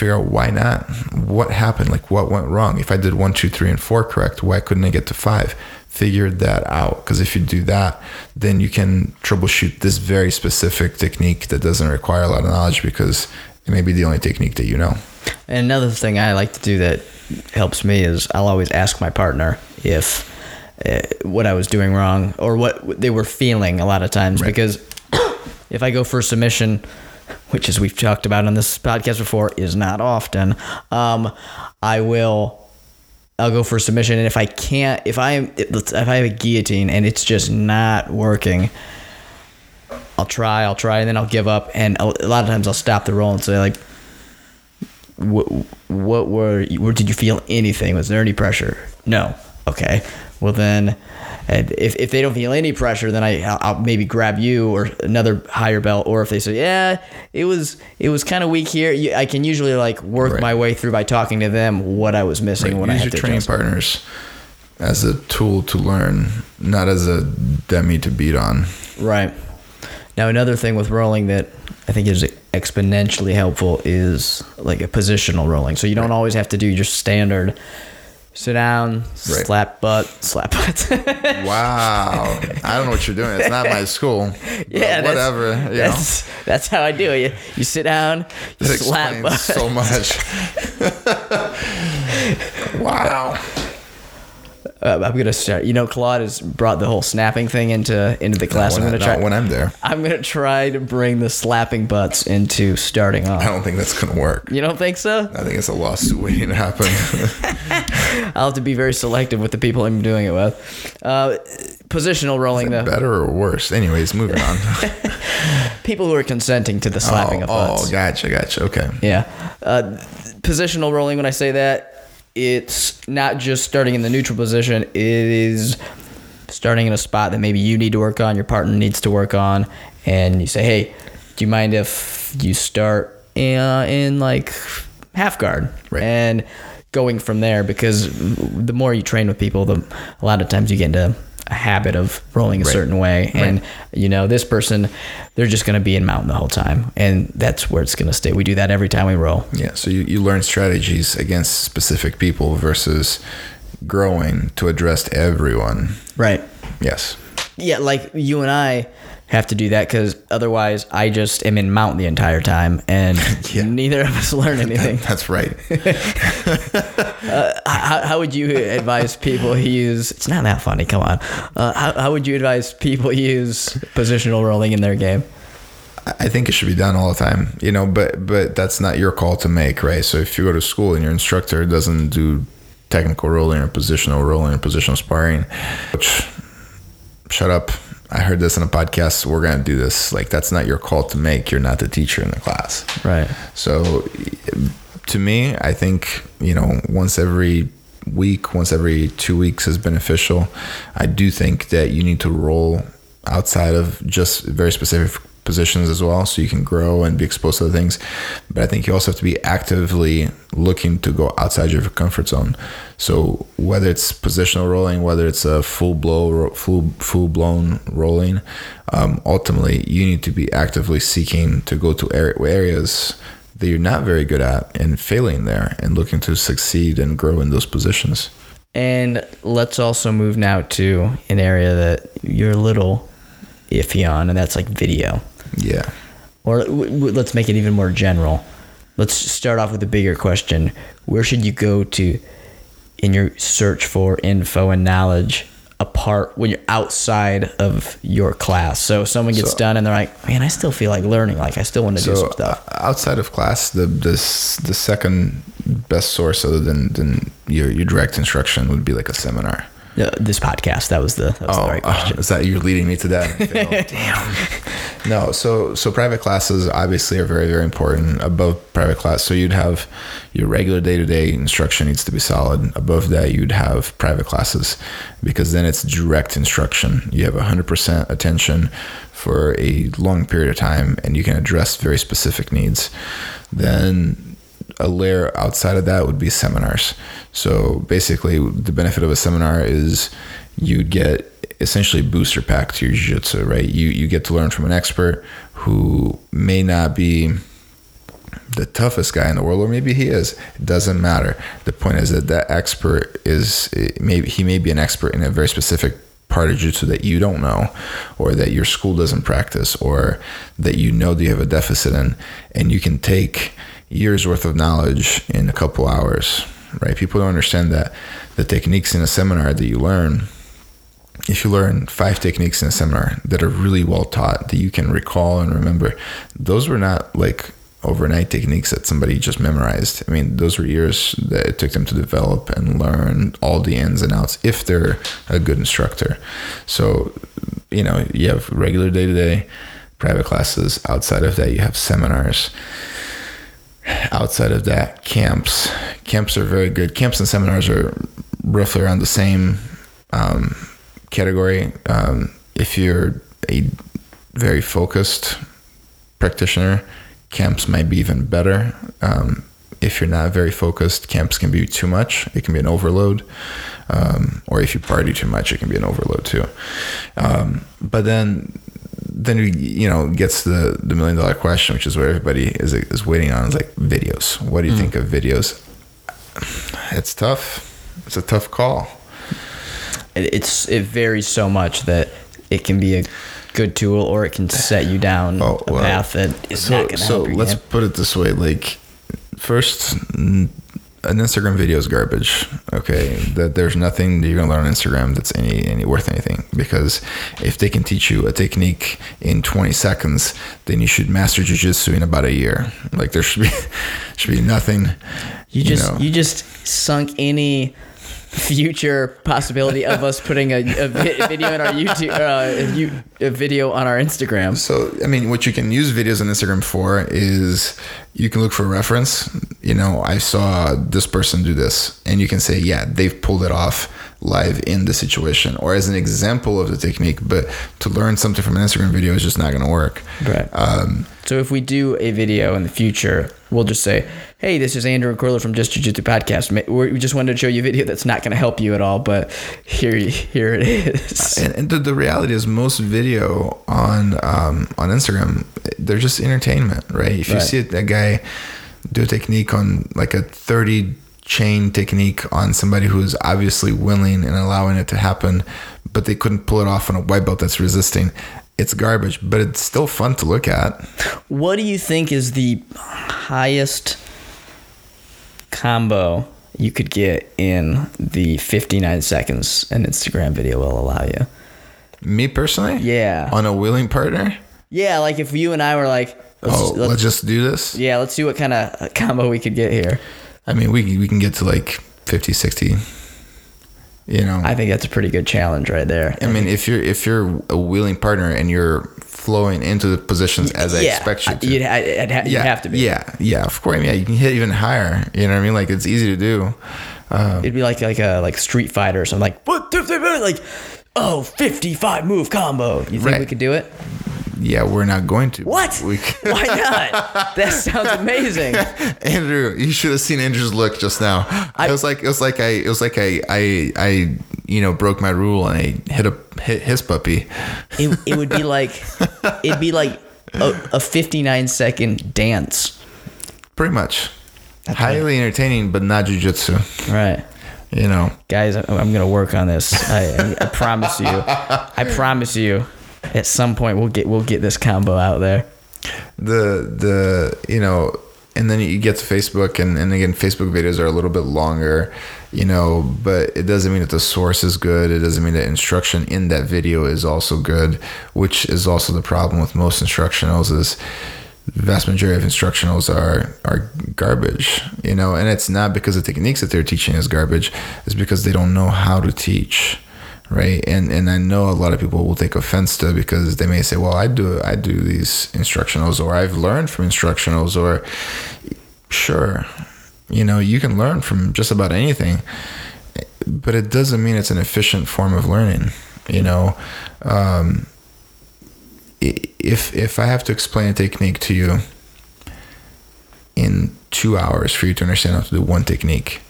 figure out why not. What happened? Like what went wrong? If I did one, two, three, and four correct, why couldn't I get to five? Figure that out. Because if you do that, then you can troubleshoot this very specific technique that doesn't require a lot of knowledge because it may be the only technique that you know. And another thing I like to do that helps me is I'll always ask my partner if uh, what I was doing wrong or what they were feeling a lot of times because if I go for submission, which as we've talked about on this podcast before is not often, um, I will. I'll go for submission, and if I can't, if I if I have a guillotine and it's just not working, I'll try, I'll try, and then I'll give up. And a lot of times I'll stop the roll and say like, what what were where did you feel anything was there any pressure no okay well then if, if they don't feel any pressure then I I'll, I'll maybe grab you or another higher belt or if they say yeah it was it was kind of weak here I can usually like work Right. my way through by talking to them what I was missing what I Use had your to training adjust. partners as a tool to learn, not as a dummy to beat on. Right. Now, another thing with rolling that I think is exponentially helpful is like a positional rolling. So you don't always have to do your standard sit down, Right. slap butt, slap butt. Wow, I don't know what you're doing. It's not my school. yeah, whatever. That's, know, that's, that's how I do it. You, you sit down, you that slap butt. so much. wow. Uh, I'm gonna start. You know, Claude has brought the whole snapping thing into into the class. I'm gonna not try. when I'm there. I'm gonna try to bring the slapping butts into starting off. I don't think that's gonna work. You don't think so? I think it's a lawsuit waiting to happen. I'll have to be very selective with the people I'm doing it with. Uh, positional rolling, though. Better or worse? Anyways, moving on. People who are consenting to the slapping oh, of butts. oh, gotcha, gotcha. Okay. Yeah. Uh, positional rolling, when I say that, it's not just starting in the neutral position, it is starting in a spot that maybe you need to work on, your partner needs to work on, and you say, hey, do you mind if you start in, in like half guard? Right. And going from there because the more you train with people, the a lot of times you get into a habit of rolling a Right. certain way, and you know this person, they're just going to be in mountain the whole time, and that's where it's going to stay. We do that every time we roll. Yeah, so you, you learn strategies against specific people versus growing to address everyone. Right. Yes. Yeah, like you and I have to do that because otherwise I just am in mount the entire time, and Yeah. neither of us learn anything. That's right. how, how would you advise people use? It's not that funny. Come on. Uh, how, how would you advise people use positional rolling in their game? I think it should be done all the time, you know, but but that's not your call to make, right? So if you go to school and your instructor doesn't do technical rolling or positional rolling or positional sparring, which shut up. I heard this in a podcast. We're gonna do this. Like that's not your call to make. You're not the teacher in the class. Right. So to me, I think, you know, once every week, once every two weeks is beneficial. I do think that you need to roll outside of just very specific positions as well so you can grow and be exposed to other things. But i think you also have to be actively looking to go outside your comfort zone. So whether it's positional rolling whether it's a full blow full full blown rolling um, ultimately you need to be actively seeking to go to areas that you're not very good at and failing there and looking to succeed and grow in those positions. And let's also move now to an area that you're a little iffy on, and that's like video. Yeah Or w- w- let's make it even more general. Let's start off with a bigger question. Where should you go to in your search for info and knowledge apart when you're outside of your class? So someone gets So- done and they're like, man, I still feel like learning. Like, I still want to do some stuff. uh, outside of class the this the second best source other than than your, your direct instruction would be like a seminar Uh, this podcast, that was the, that was the right uh, is that you're leading me to that? Damn. No, so so private classes obviously are very very important. Above private class, so you'd have your regular day to day instruction needs to be solid. Above that, you'd have private classes because then it's direct instruction. You have 100% attention for a long period of time, and you can address very specific needs. Then a layer outside of that would be seminars. So basically, the benefit of a seminar is you get essentially booster pack to your jiu-jitsu, right? You you get to learn from an expert who may not be the toughest guy in the world, or maybe he is. It doesn't matter. The point is that that expert is maybe he may be an expert in a very specific part of jiu-jitsu that you don't know or that your school doesn't practice or that you know that you have a deficit in and you can take years worth of knowledge in a couple hours right? People don't understand that the techniques in a seminar that you learn if you learn five techniques in a seminar that are really well taught that you can recall and remember those were not like overnight techniques that somebody just memorized. I mean those were years that it took them to develop and learn all the ins and outs if they're a good instructor. So you know you have regular day-to-day private classes. Outside of that you have seminars outside of that camps. Camps are very good. Camps and seminars are roughly around the same um, category. Um, if you're a very focused practitioner camps might be even better. Um, if you're not very focused camps can be too much. It can be an overload. Um, or if you party too much it can be an overload too. Um, but then then we, you know gets the the million dollar question which is what everybody is is waiting on is like videos. What do you hmm. think of videos? It's tough. It's a tough call. It, it's it varies so much that it can be a good tool or it can set you down Oh, a well, path that is so not going to so help your let's game. put it this way like first an instagram video is garbage okay? That there's nothing that you're gonna learn on instagram that's any any worth anything. Because if they can teach you a technique in 20 seconds then you should master jiu-jitsu in about a year. Like there should be should be nothing You just know. you just sunk any future possibility of us putting a, a video in our YouTube, uh, a video on our Instagram. So, I mean, what you can use videos on Instagram for is you can look for reference. You know, I saw this person do this, and you can say, yeah, they've pulled it off. Live in the situation or as an example of the technique. But to learn something from an Instagram video is just not going to work. Right. Um, So if we do a video in the future, we'll just say, "Hey, this is Andrew and Croyler from Just Jiu Jitsu Podcast. We just wanted to show you a video that's not going to help you at all, but here, here it is." and, and the, the reality is most video on um, on Instagram they're just entertainment right if you Right. see a guy do a technique on like a 30 chain technique on somebody who's obviously willing and allowing it to happen but they couldn't pull it off on a white belt that's resisting it's garbage but it's still fun to look at What do you think is the highest combo you could get in the 59 seconds an Instagram video will allow you? me personally Yeah. on a willing partner Yeah, like if you and I were like, let's, oh let's, let's just do this yeah, let's see what kind of combo we could get here. I mean we, we can get to like 50 60 you know I think that's a pretty good challenge right there. I mean, if you're if you're a willing partner and you're flowing into the positions as I expect you to, You'd, ha- it'd ha- you'd have to be. Yeah, yeah, of course. Yeah, you can hit even higher. You know what I mean? Like it's easy to do. Um, it'd be like like a like Street Fighter or something like what like oh 55 move combo. You think we could do it? Yeah, we're not going to. What? We, Why not? that sounds amazing. Andrew, you should have seen Andrew's look just now. it was like it was like I it was like I I I you know broke my rule and I hit a hit his puppy. It, it would be like it'd be like a, a 59 second dance. Pretty much. Highly entertaining, but not jujitsu. Right. You know. Guys, I- I'm gonna work on this. I, I, I promise you. I promise you. At some point, we'll get we'll get this combo out there. the the you know and then you get to facebook and, and again facebook videos are a little bit longer you know but it doesn't mean that the source is good. It doesn't mean that instruction in that video is also good which is also the problem with most instructionals is the vast majority of instructionals are are garbage you know and it's not because the techniques that they're teaching is garbage. It's because they don't know how to teach right? And and i know a lot of people will take offense to because they may say well i do i do these instructionals or i've learned from instructionals or sure you know you can learn from just about anything but it doesn't mean it's an efficient form of learning you know? Um, if if i have to explain a technique to you in two hours for you to understand how to do one technique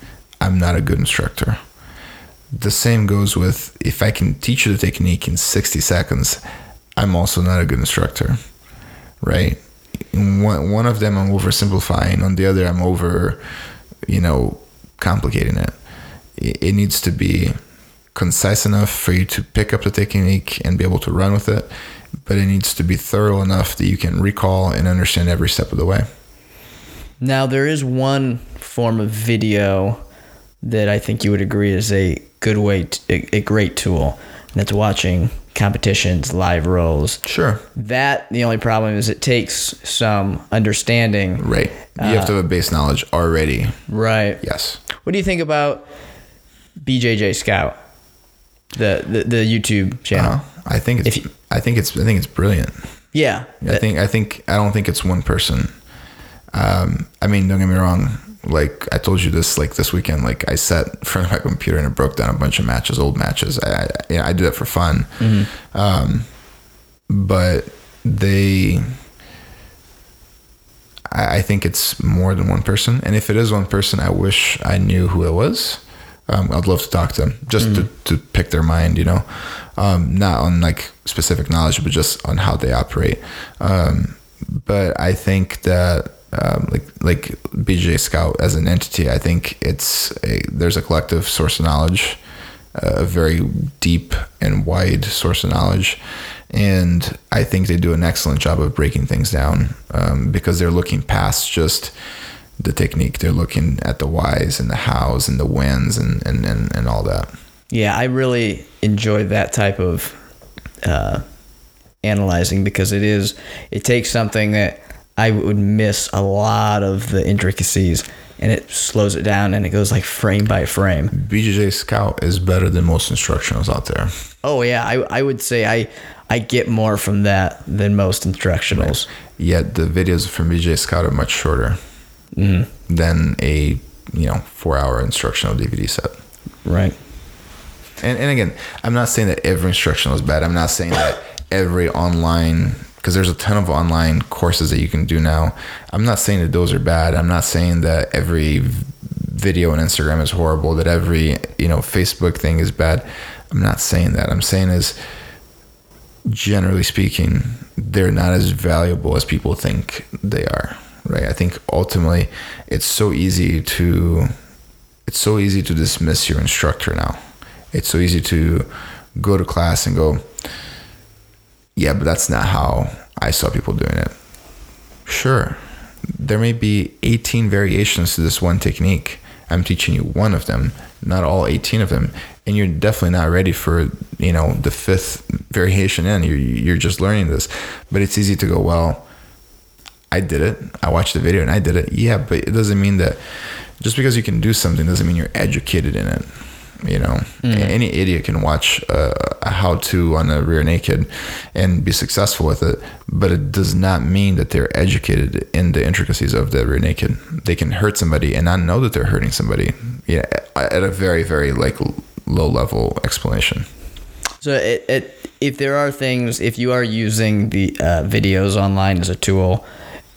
i'm not a good instructor the same goes with if I can teach you the technique in 60 seconds, I'm also not a good instructor, right? One, one of them I'm oversimplifying, on the other I'm over, you know, complicating. It, it needs to be concise enough for you to pick up the technique and be able to run with it, but it needs to be thorough enough that you can recall and understand every step of the way. Now there is one form of video that I think you would agree is a good way, to, a great tool. And that's watching competitions, live rolls. Sure. That the only problem is it takes some understanding. Right. You have to have a base knowledge already. Right. Yes. What do you think about BJJ Scout, the the, the YouTube channel? Uh, I think it's you- I think it's I think it's brilliant. Yeah. I think I think I don't think it's one person. Um, I mean, don't get me wrong. Like I told you this, like this weekend, like I sat in front of my computer and I broke down a bunch of matches, old matches. I, I, you know, I do that for fun. Um, but they, I, I think it's more than one person. And if it is one person, I wish I knew who it was. Um, I'd love to talk to them just to, to pick their mind, you know, um, not on like specific knowledge, but just on how they operate. Um, but I think that um, like like BJJ Scout as an entity, I think it's a, there's a collective source of knowledge, a very deep and wide source of knowledge, and I think they do an excellent job of breaking things down um, because they're looking past just the technique. They're looking at the whys and the hows and the whens and and, and, and all that. Yeah, I really enjoy that type of uh, analyzing because it is it takes something that I would miss a lot of the intricacies and it slows it down and it goes like frame by frame. BJJ Scout is better than most instructionals out there. Oh yeah, I I would say I I get more from that than most instructionals. Yet the videos from BJJ Scout are much shorter mm-hmm. than a you know four hour instructional DVD set. Right. And, and again, I'm not saying that every instructional is bad. I'm not saying that every online because there's a ton of online courses that you can do now. I'm not saying that those are bad. I'm not saying that every video on Instagram is horrible, that every, you know, Facebook thing is bad. I'm not saying that. I'm saying is generally speaking, they're not as valuable as people think they are, right? I think ultimately it's so easy to it's so easy to dismiss your instructor now. It's so easy to go to class and go, yeah, but that's not how I saw people doing it. Sure, there may be 18 variations to this one technique. I'm teaching you one of them, not all 18 of them, and you're definitely not ready for you know the fifth variation in. You're you're just learning this, but it's easy to go well. I did it. I watched the video and I did it. Yeah, but it doesn't mean that just because you can do something doesn't mean you're educated in it. You know, mm. any idiot can watch uh, a how-to on a rear naked and be successful with it, but it does not mean that they're educated in the intricacies of the rear naked. They can hurt somebody and not know that they're hurting somebody. Yeah, at a very, very like low-level explanation. So, it, it, if there are things, if you are using the uh, videos online as a tool,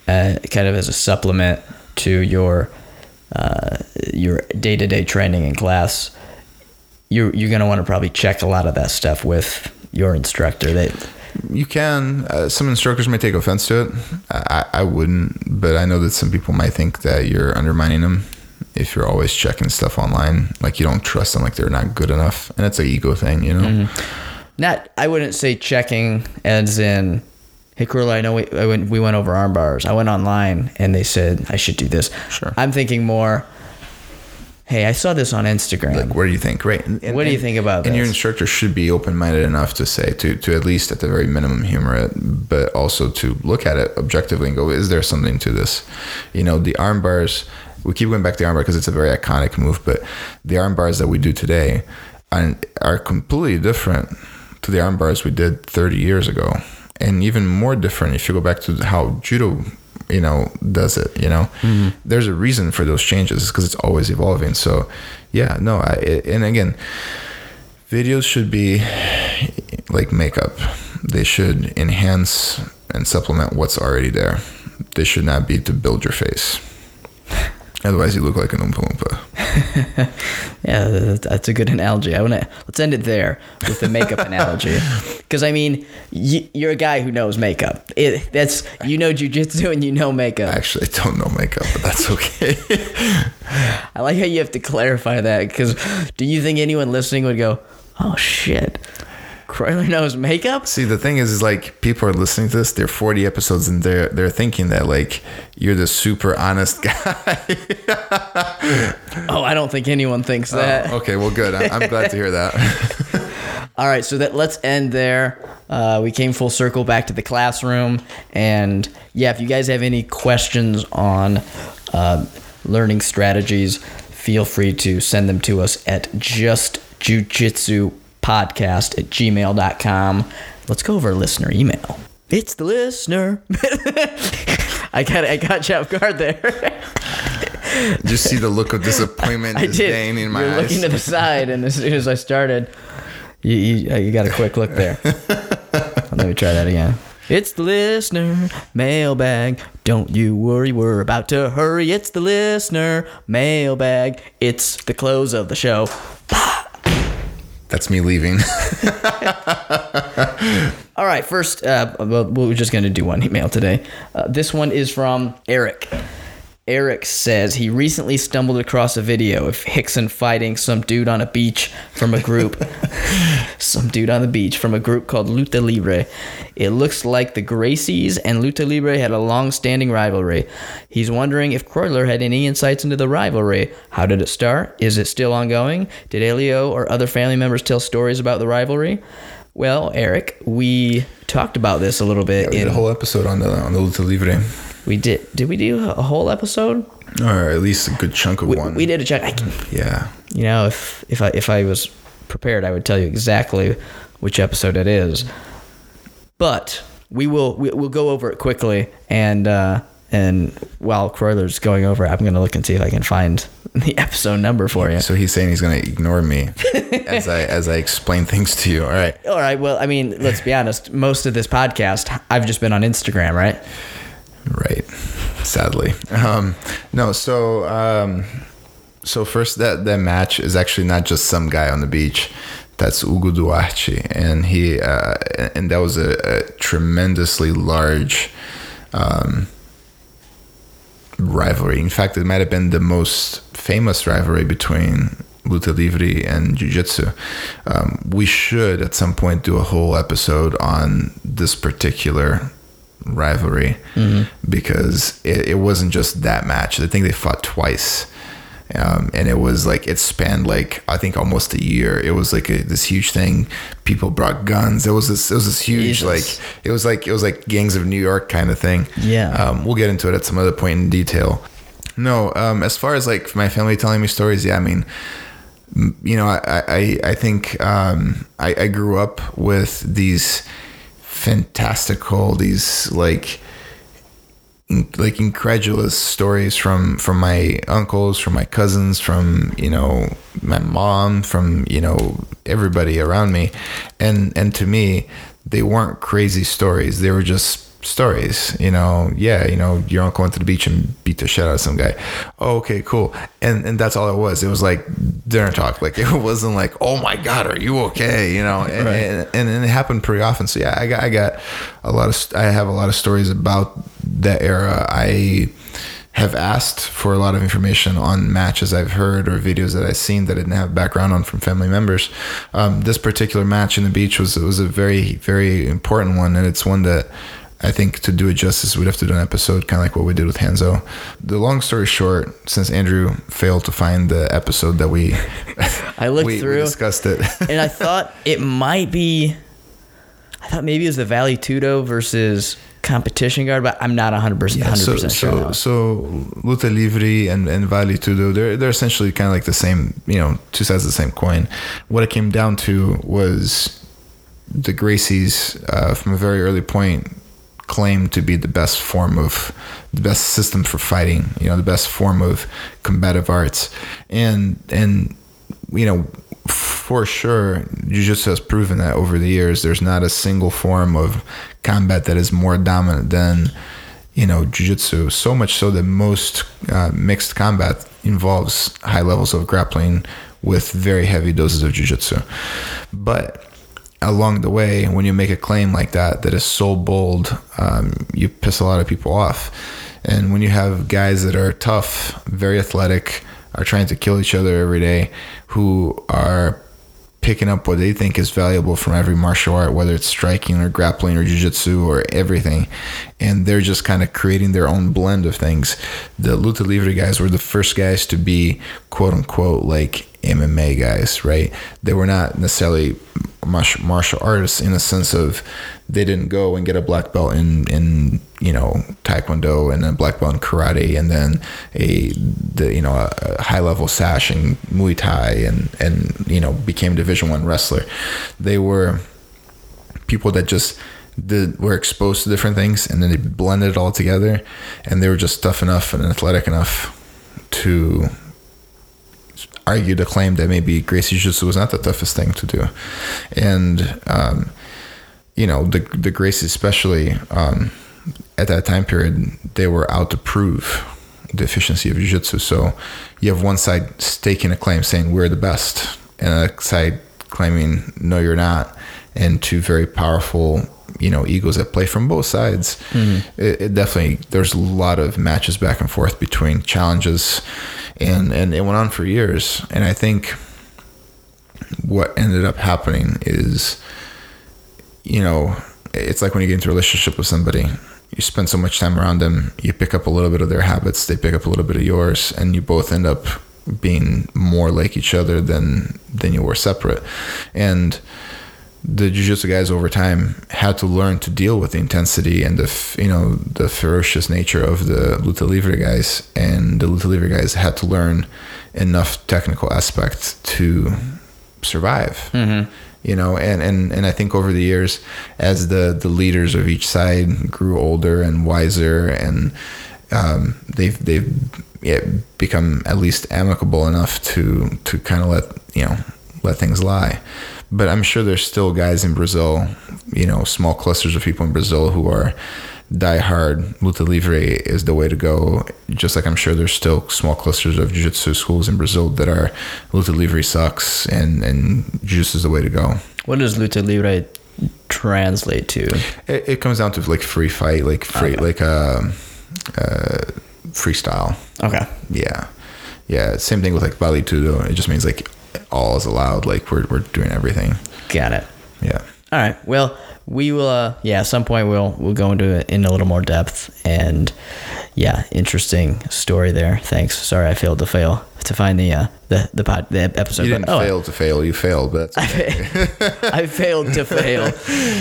uh, kind of as a supplement to your uh, your day to day training in class, you're you're gonna want to probably check a lot of that stuff with your instructor. That you can. Uh, some instructors may take offense to it. I, I wouldn't, but I know that some people might think that you're undermining them if you're always checking stuff online. Like you don't trust them, like they're not good enough, and it's an ego thing, you know. Mm-hmm. Not, I wouldn't say checking as in hey Croyler, I know we, I went, we went over arm bars. I went online and they said I should do this. Sure. I'm thinking more, hey, I saw this on Instagram. Like, what do you think? Great. And, what do you think about and this? your instructor should be open-minded enough to say, to, to at least at the very minimum humor it, but also to look at it objectively and go, is there something to this? You know, the arm bars, we keep going back to the arm bar because it's a very iconic move, but the arm bars that we do today are, are completely different to the arm bars we did 30 years ago. And even more different if you go back to how judo you know does it you know? Mm-hmm. there's a reason for those changes. Because it's always evolving. So yeah no I, and again videos should be like makeup. They should enhance and supplement what's already there. They should not be to build your face Otherwise, you look like an Oompa Loompa. yeah, that's a good analogy. I want to let's end it there with the makeup analogy, because I mean, you, are a guy who knows makeup. It, that's you know jujitsu and you know makeup. I actually don't know makeup, but that's okay. I like how you have to clarify that because do you think anyone listening would go, "Oh shit"? Croyler knows makeup. See, the thing is, is like people are listening to this. They're 40 episodes and they're they're thinking that like you're the super honest guy. oh, I don't think anyone thinks oh, that. Oh, okay, well, good. I'm, I'm glad to hear that. All right, so that let's end there. Uh, we came full circle back to the classroom, and yeah, if you guys have any questions on uh, learning strategies, feel free to send them to us at just jujitsu podcast at gmail.com. Let's go over listener email. It's the listener. I got I got you off guard there. did you see the look of disappointment I did. in my You're eyes? looking to the side, and as soon as I started, you, you, uh, you got a quick look there. Let me try that again. It's the listener mailbag. Don't you worry, we're about to hurry. It's the listener mailbag. It's the close of the show. That's me leaving. All right, first, uh, we're just going to do one email today. Uh, this one is from Eric. Eric says he recently stumbled across a video of Rickson fighting some dude on a beach from a group. some dude on the beach from a group called Luta Livre. It looks like the Gracies and Luta Livre had a long standing rivalry. He's wondering if Croyler had any insights into the rivalry. How did it start? Is it still ongoing? Did Helio or other family members tell stories about the rivalry? Well, Eric, we talked about this a little bit yeah, we in did a whole episode on the on the Luta Livre. We did. Did we do a whole episode? Or at least a good chunk of we, one. We did a chunk. I yeah. You know, if if I if I was prepared, I would tell you exactly which episode it is. But we will we, will go over it quickly and uh, And while Croyler's going over, it, I'm gonna look and see if I can find the episode number for you. So he's saying he's going to ignore me as I as I explain things to you. All right. All right. Well, I mean, let's be honest. Most of this podcast, I've just been on Instagram, right? Right. Sadly. Um, no. So um, so first that that match is actually not just some guy on the beach. That's Hugo Duarte, and he uh, and that was a, a tremendously large. Um, rivalry. In fact, it might have been the most famous rivalry between luta livre and jiu-jitsu. Um, we should at some point do a whole episode on this particular rivalry because it, it wasn't just that match. I think they fought twice. Um, and it was like it spanned like I think almost a year. It was like a, this huge thing. People brought guns. It was this. It was this huge Jesus. like. It was like it was like gangs of New York kind of thing. Yeah. Um, we'll get into it at some other point in detail. No, um, as far as like my family telling me stories, yeah, I mean, you know, I I, I think um, I, I grew up with these fantastical, these like like incredulous stories from from my uncles from my cousins from you know my mom from you know everybody around me. And and to me they weren't crazy stories. They were just stories you know yeah you know your uncle went to the beach and beat the shit out of some guy. Oh, okay cool. And and that's all it was. It was like dinner talk. Like it wasn't like oh my god are you okay? You know and, Right. and, and, and it happened pretty often. So yeah i got i got a lot of i have a lot of stories about that era. I have asked for a lot of information on matches I've heard or videos that I've seen that I didn't have background on from family members. Um, this particular match in the beach was was a very very important one, and it's one that I think to do it justice, we'd have to do an episode kind of like what we did with Hanzo. The long story short, since Andrew failed to find the episode that we I looked we, we through, discussed it. and I thought it might be. I thought maybe it was the Vale Tudo versus competition guard, but I'm not 100 percent Yeah, 100 so percent sure. so now. so Luta Livre and and Vale Tudo they're they're essentially kind of like the same you know two sides of the same coin. What it came down to was the Gracies uh, from a very early point claimed to be the best form of the best system for fighting. You know the best form of combative arts, and and you know for sure jiu-jitsu has proven that over the years. There's not a single form of combat that is more dominant than you know jiu-jitsu. So much so that most uh, mixed combat involves high levels of grappling with very heavy doses of jiu-jitsu. But along the way when you make a claim like that that is so bold um, you piss a lot of people off and when you have guys that are tough very athletic are trying to kill each other every day who are picking up what they think is valuable from every martial art, whether it's striking or grappling or jujitsu or everything. And they're just kind of creating their own blend of things. The Luta Livre guys were the first guys to be quote unquote like MMA guys, right? They were not necessarily martial, artists in a sense of they didn't go and get a black belt in in you know taekwondo and a black belt in karate and then a the you know a, high level sash in muay thai and and you know became division one wrestler they were people that just did, were exposed to different things and then they blended it all together and they were just tough enough and athletic enough to argue the claim that maybe Gracie Jiu-Jitsu was not the toughest thing to do. And, um, you know, the, the Gracies especially, um, at that time period, they were out to prove the efficiency of Jiu-Jitsu. So you have one side staking a claim saying we're the best and a side claiming no, you're not. And two very powerful, you know, egos that play from both sides. It, it definitely, there's a lot of matches back and forth between challenges and, and it went on for years. And I think what ended up happening is, you know, it's like when you get into a relationship with somebody, you spend so much time around them, you pick up a little bit of their habits, they pick up a little bit of yours, and you both end up being more like each other than than you were separate. And the jiu-jitsu guys over time had to learn to deal with the intensity and the you know the ferocious nature of the luta livre guys. And the luta livre guys had to learn enough technical aspects to survive. You know and, and and i think over the years as the the leaders of each side grew older and wiser and um, they've they've yeah, become at least amicable enough to to kind of let you know let things lie. But I'm sure there's still guys in Brazil, you know, small clusters of people in Brazil who are die hard. Luta Livre is the way to go. Just like I'm sure there's still small clusters of jiu-jitsu schools in Brazil that are Luta Livre sucks and and jiu-jitsu is the way to go. What does luta livre translate to? It, it comes down to like free fight, like free, Okay. like um, uh, freestyle. Okay. Yeah, yeah. Same thing with like Vale Tudo. It just means like all is allowed. Like we're we're doing everything. Got it. Yeah. All right. Well, we will. Uh, yeah, at some point we'll we'll go into it in a little more depth. And yeah, interesting story there. Thanks. Sorry, I failed to fail to find the uh, the the pod, the episode. You didn't but- oh, fail to fail. You failed, but okay. I failed to fail,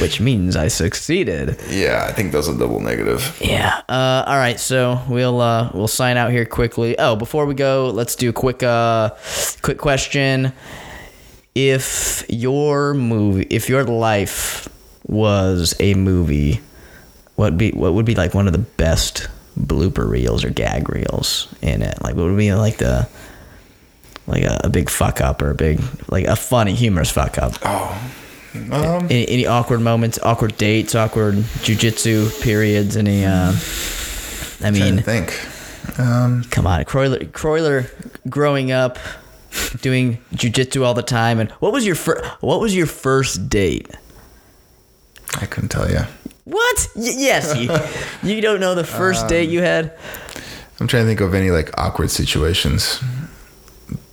which means I succeeded. yeah, I think those a double negative. Yeah. Uh, all right. So we'll uh, we'll sign out here quickly. Oh, before we go, let's do a quick uh, quick question. If your movie, if your life was a movie, what be what would be like one of the best blooper reels or gag reels in it? Like what would be like the like a, a big fuck up or a big like a funny humorous fuck up? Um, any, any awkward moments, awkward dates, awkward jujitsu periods, any uh I mean, think. Um, come on, Croyler Croyler growing up doing jujitsu all the time and what was your fir- what was your first date? I couldn't tell you. What? Y- yes, you, you don't know the first date um, you had? I'm trying to think of any like awkward situations.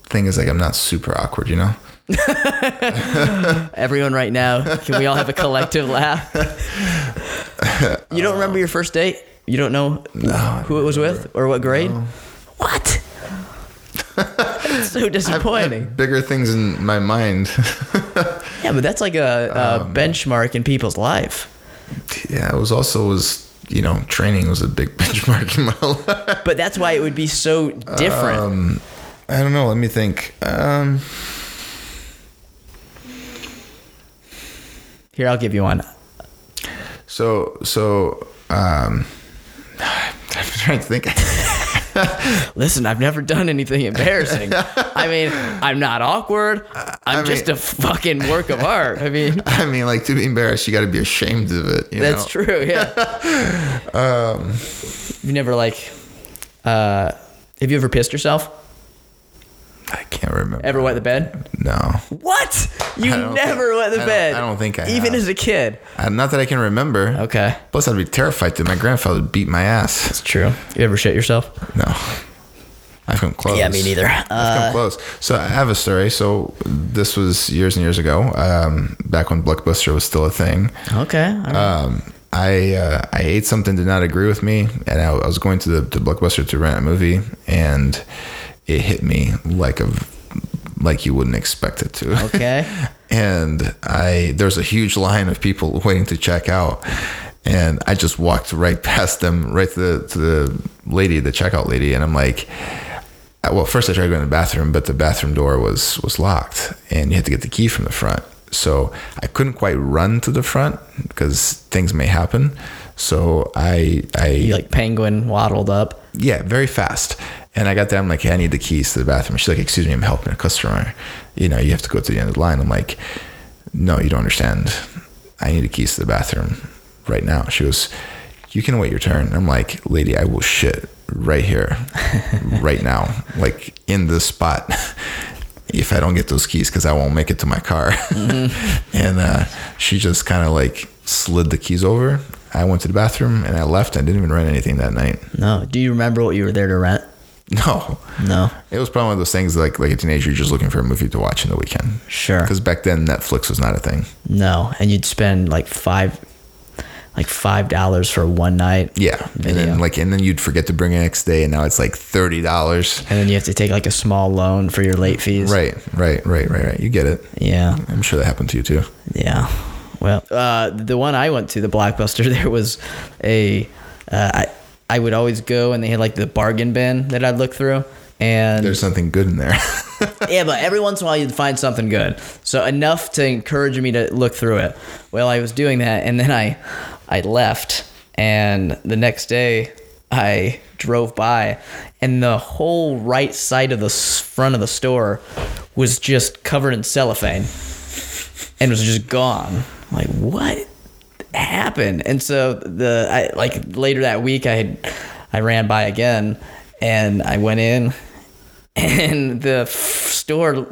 Thing is, like, I'm not super awkward, you know. Everyone right now, can we all have a collective laugh? You don't remember um, your first date? You don't know who it was with or what grade? What? That's so disappointing. Bigger things in my mind. Yeah, but that's like a, a benchmark in people's life. yeah, it was also was you know training was a big benchmark in my life. But that's why it would be so different. Um, I don't know. Let me think. Um, Here, I'll give you one. so so um, I'm trying to think. Listen, I've never done anything embarrassing. I mean, I'm not awkward. I'm I just a fucking work of art. I mean, I mean, like to be embarrassed, you got to be ashamed of it. You that's know? true. Yeah. um, you never like. Uh, have you ever pissed yourself? I remember. Ever wet the bed? No, What? You never think- wet I the don't- bed? I don't think I Even have. as a kid. Uh, not that I can remember. Okay, Plus, I'd be terrified that my grandfather would beat my ass. that's true. You ever shit yourself? No, I've come close. Yeah, me neither. I've Uh, come close. So I have a story. So this was years and years ago, um, back when Blockbuster was still a thing. okay. right. Um, I uh, I ate something did not agree with me, and I, I was going to the to Blockbuster to rent a movie, and it hit me like a like you wouldn't expect it to. Okay. and I there's a huge line of people waiting to check out, and I just walked right past them, right to the to the lady, the checkout lady, and I'm like. uh, Well, first I tried going to the bathroom, but the bathroom door was was locked, and you had to get the key from the front. So I couldn't quite run to the front because things may happen. So I I you like penguin waddled up. yeah, very fast. And I got there. I'm like, hey, I need the keys to the bathroom. She's like, excuse me, I'm helping a customer. You know, you have to go to the end of the line. I'm like, no, you don't understand. I need the keys to the bathroom right now. She goes, you can wait your turn. I'm like, lady, I will shit right here, right now, like in this spot. If I don't get those keys, because I won't make it to my car. and uh, she just kind of like slid the keys over. I went to the bathroom and I left. I didn't even rent anything that night. No. Do you remember what you were there to rent? No, No. it was probably one of those things like like a teenager just looking for a movie to watch in the weekend. Sure. Because back then Netflix was not a thing. No. And you'd spend like five, like five dollars for one night. Yeah, and then like and then you'd forget to bring it next day, and now it's like thirty dollars. And then you have to take like a small loan for your late fees. Right, right, right, right, right. You get it. Yeah. I'm sure that happened to you too. Yeah. Well, uh, the one I went to, the Blockbuster, there was a. Uh, I I would always go and they had like the bargain bin that I'd look through. And There's something good in there. yeah, but every once in a while you'd find something good. So enough to encourage me to look through it. Well, I was doing that, and then I, I left, and the next day I drove by, and the whole right side of the front of the store was just covered in cellophane and was just gone. I'm like, what happened? And so the I like later that week, I had I ran by again, and I went in, and the f- store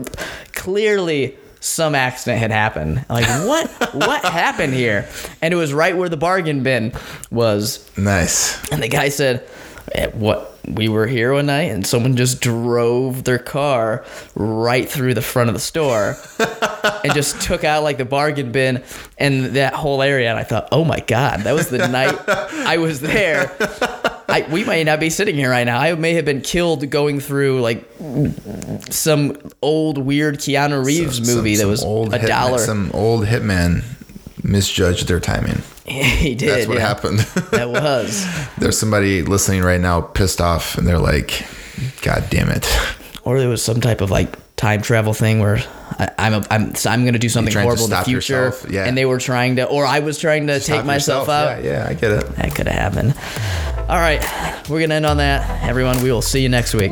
clearly some accident had happened. Like what what happened here? And it was right where the bargain bin was. Nice. And the guy said, "Eh, "What? We were here one night, and someone just drove their car right through the front of the store, and just took out like the bargain bin and that whole area." And I thought, "Oh my god, that was the night I was there." I, we might not be sitting here right now. I may have been killed going through like some old weird Keanu Reeves Some- movie that some was old a hitman- dollar. Some old hitman misjudged their timing. he did. That's what yeah. happened. That was. There's somebody listening right now pissed off and they're like, God damn it. or there was some type of like time travel thing where I, I'm a, I'm so I'm gonna do something to horrible in the future, yourself? Yeah. and they were trying to, or I was trying to take Stop myself yourself. out. Yeah, yeah, I get it. That could have happened. All right, we're gonna end on that, everyone. We will see you next week.